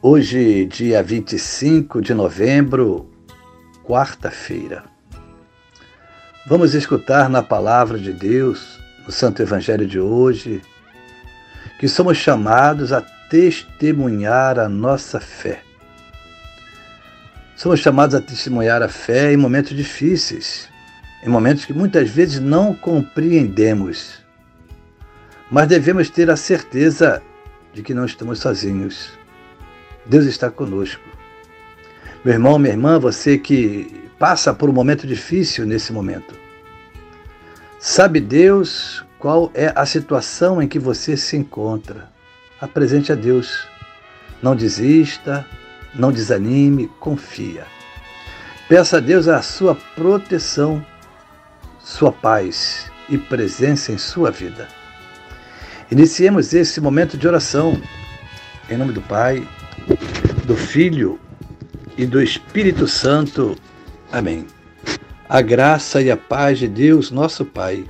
Hoje, dia 25 de novembro, quarta-feira. Vamos escutar na palavra de Deus, no Santo Evangelho de hoje, que somos chamados a testemunhar a nossa fé. Somos chamados a testemunhar a fé em momentos difíceis, em momentos que muitas vezes não compreendemos. Mas devemos ter a certeza de que não estamos sozinhos Deus está conosco. Meu irmão, minha irmã, você que passa por um momento difícil nesse momento. Sabe Deus qual é a situação em que você se encontra? Apresente a Deus. Não desista, não desanime, confia. Peça a Deus a sua proteção, sua paz e presença em sua vida. Iniciemos esse momento de oração. Em nome do Pai, do Filho e do Espírito Santo. Amém. A graça e a paz de Deus, nosso Pai,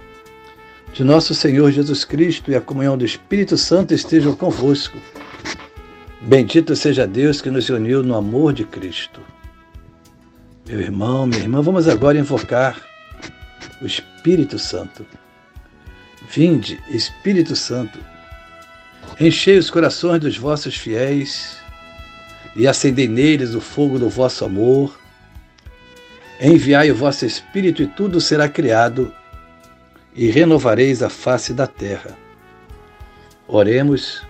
de nosso Senhor Jesus Cristo e a comunhão do Espírito Santo estejam convosco. Bendito seja Deus que nos uniu no amor de Cristo. Meu irmão, minha irmã, vamos agora invocar o Espírito Santo. Vinde, Espírito Santo, enchei os corações dos vossos fiéis e acendei neles o fogo do vosso amor. Enviai o vosso Espírito, e tudo será criado, e renovareis a face da terra. Oremos.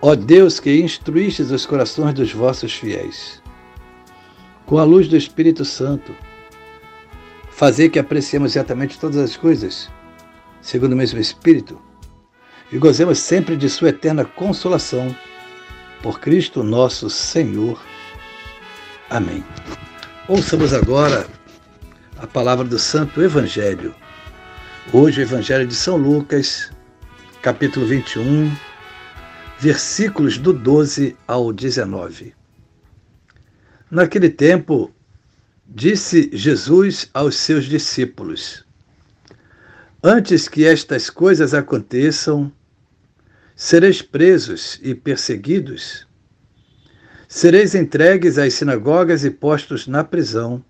Ó Deus que instruístes os corações dos vossos fiéis, com a luz do Espírito Santo, fazer que apreciemos exatamente todas as coisas, segundo o mesmo Espírito, e gozemos sempre de Sua eterna consolação por Cristo nosso Senhor. Amém. Ouçamos agora a palavra do Santo Evangelho. Hoje, o Evangelho de São Lucas, capítulo 21, versículos do 12 ao 19. Naquele tempo, disse Jesus aos seus discípulos: Antes que estas coisas aconteçam, Sereis presos e perseguidos, sereis entregues às sinagogas e postos na prisão.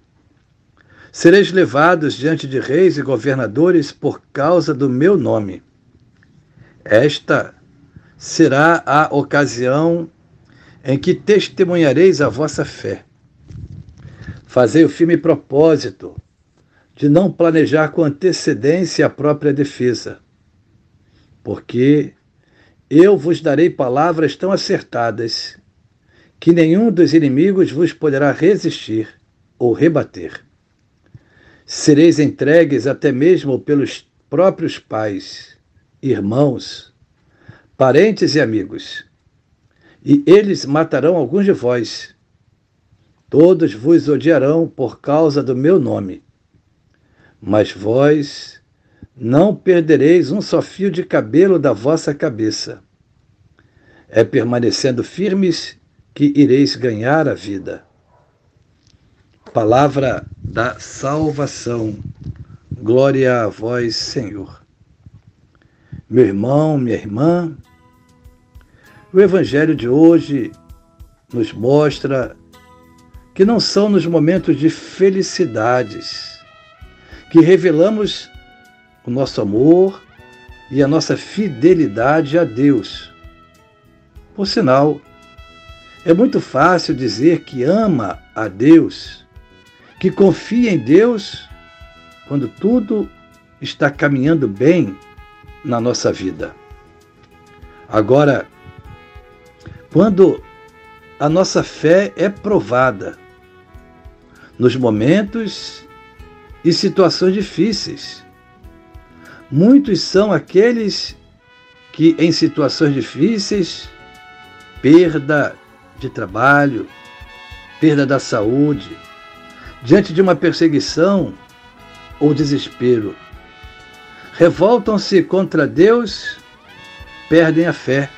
Sereis levados diante de reis e governadores por causa do meu nome. Esta será a ocasião em que testemunhareis a vossa fé. Fazei o firme propósito de não planejar com antecedência a própria defesa, porque eu vos darei palavras tão acertadas que nenhum dos inimigos vos poderá resistir ou rebater. Sereis entregues até mesmo pelos próprios pais, irmãos, parentes e amigos, e eles matarão alguns de vós. Todos vos odiarão por causa do meu nome. Mas vós não perdereis um só fio de cabelo da vossa cabeça. É permanecendo firmes que ireis ganhar a vida. Palavra da salvação. Glória a vós, Senhor. Meu irmão, minha irmã, o Evangelho de hoje nos mostra que não são nos momentos de felicidades que revelamos o nosso amor e a nossa fidelidade a Deus. Por sinal, é muito fácil dizer que ama a Deus, que confia em Deus, quando tudo está caminhando bem na nossa vida. Agora, quando a nossa fé é provada, nos momentos e situações difíceis, Muitos são aqueles que, em situações difíceis, perda de trabalho, perda da saúde, diante de uma perseguição ou desespero. Revoltam-se contra Deus, perdem a fé,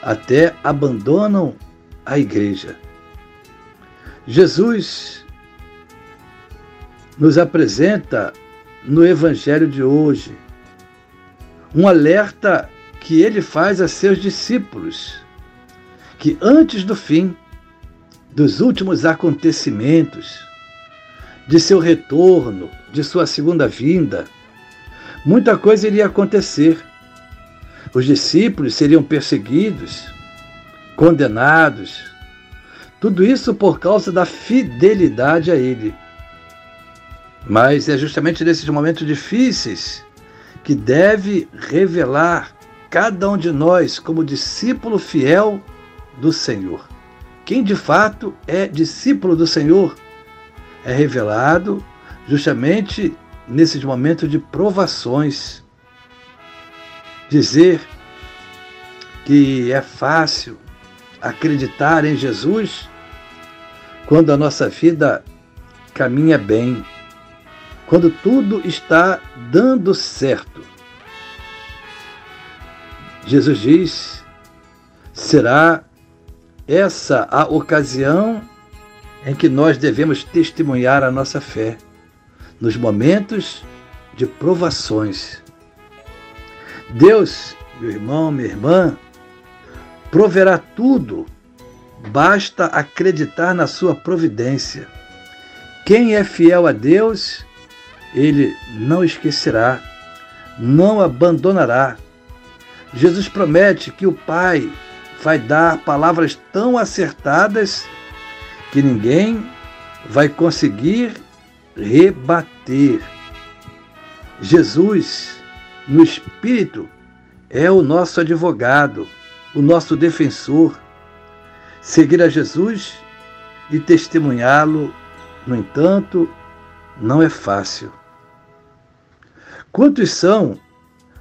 até abandonam a igreja. Jesus nos apresenta no Evangelho de hoje um alerta que ele faz a seus discípulos, que antes do fim, dos últimos acontecimentos, de seu retorno, de sua segunda vinda, muita coisa iria acontecer. Os discípulos seriam perseguidos, condenados, tudo isso por causa da fidelidade a Ele. Mas é justamente nesses momentos difíceis que deve revelar cada um de nós como discípulo fiel do Senhor. Quem de fato é discípulo do Senhor é revelado justamente nesses momentos de provações. Dizer que é fácil acreditar em Jesus quando a nossa vida caminha bem, quando tudo está dando certo. Jesus diz: será essa a ocasião em que nós devemos testemunhar a nossa fé, nos momentos de provações. Deus, meu irmão, minha irmã, proverá tudo, basta acreditar na sua providência. Quem é fiel a Deus, ele não esquecerá, não abandonará. Jesus promete que o Pai vai dar palavras tão acertadas que ninguém vai conseguir rebater. Jesus, no Espírito, é o nosso advogado, o nosso defensor. Seguir a Jesus e testemunhá-lo, no entanto, não é fácil. Quantos são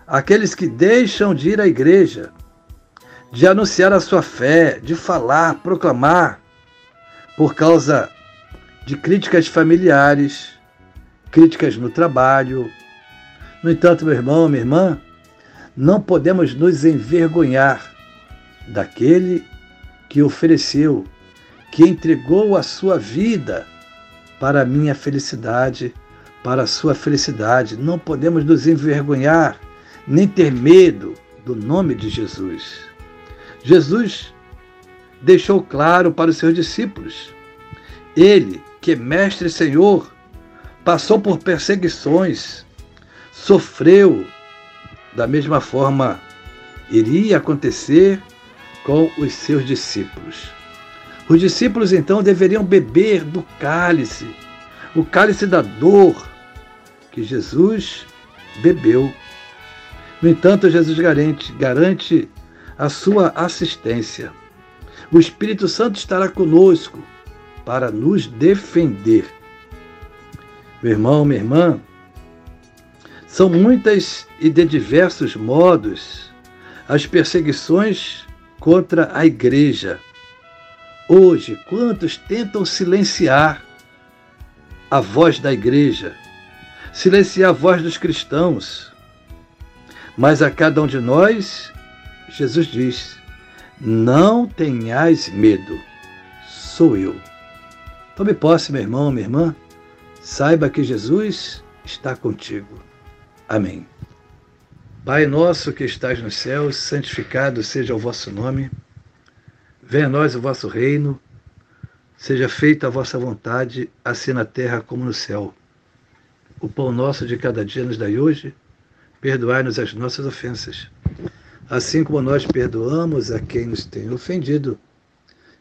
aqueles que deixam de ir à igreja, de anunciar a sua fé, de falar, proclamar, por causa de críticas familiares, críticas no trabalho. No entanto, meu irmão, minha irmã, não podemos nos envergonhar daquele que ofereceu, que entregou a sua vida para a minha felicidade, para a sua felicidade. Não podemos nos envergonhar, nem ter medo do nome de Jesus. Jesus deixou claro para os seus discípulos. Ele, que é mestre e Senhor, passou por perseguições, sofreu. Da mesma forma, iria acontecer com os seus discípulos. Os discípulos então deveriam beber do cálice, o cálice da dor que Jesus bebeu. No entanto, Jesus garante, garante a sua assistência. O Espírito Santo estará conosco para nos defender. Meu irmão, minha irmã, são muitas e de diversos modos as perseguições contra a igreja. Hoje, quantos tentam silenciar a voz da igreja, silenciar a voz dos cristãos? Mas a cada um de nós Jesus diz: Não tenhais medo, sou eu. Tome posse, meu irmão, minha irmã. Saiba que Jesus está contigo. Amém. Pai nosso que estás nos céus, santificado seja o vosso nome. Venha a nós o vosso reino. Seja feita a vossa vontade, assim na terra como no céu. O pão nosso de cada dia nos dai hoje. Perdoai-nos as nossas ofensas assim como nós perdoamos a quem nos tem ofendido.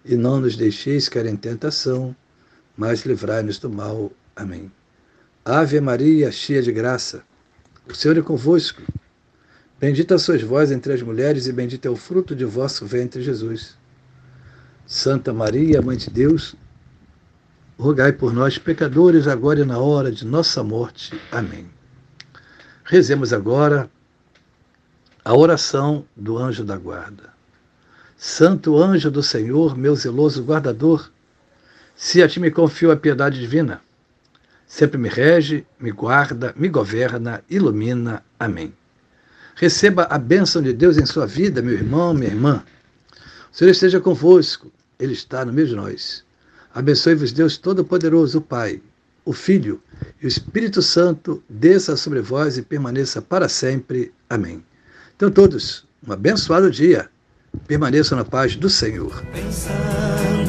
E não nos deixeis cair em tentação, mas livrai-nos do mal. Amém. Ave Maria, cheia de graça, o Senhor é convosco. Bendita sois vós entre as mulheres, e bendito é o fruto de vosso ventre, Jesus. Santa Maria, Mãe de Deus, rogai por nós, pecadores, agora e na hora de nossa morte. Amém. Rezemos agora a oração do anjo da guarda. Santo anjo do Senhor, meu zeloso guardador, Se a ti me confio a piedade divina, sempre me rege, me guarda, me governa, ilumina. Amém. Receba a bênção de Deus em sua vida, meu irmão, minha irmã. Senhor esteja convosco, Ele está no meio de nós. Abençoe-vos, Deus Todo-Poderoso, o Pai, o Filho e o Espírito Santo, desça sobre vós e permaneça para sempre. Amém. Então, todos, um abençoado dia. Permaneçam na paz do Senhor. Pensando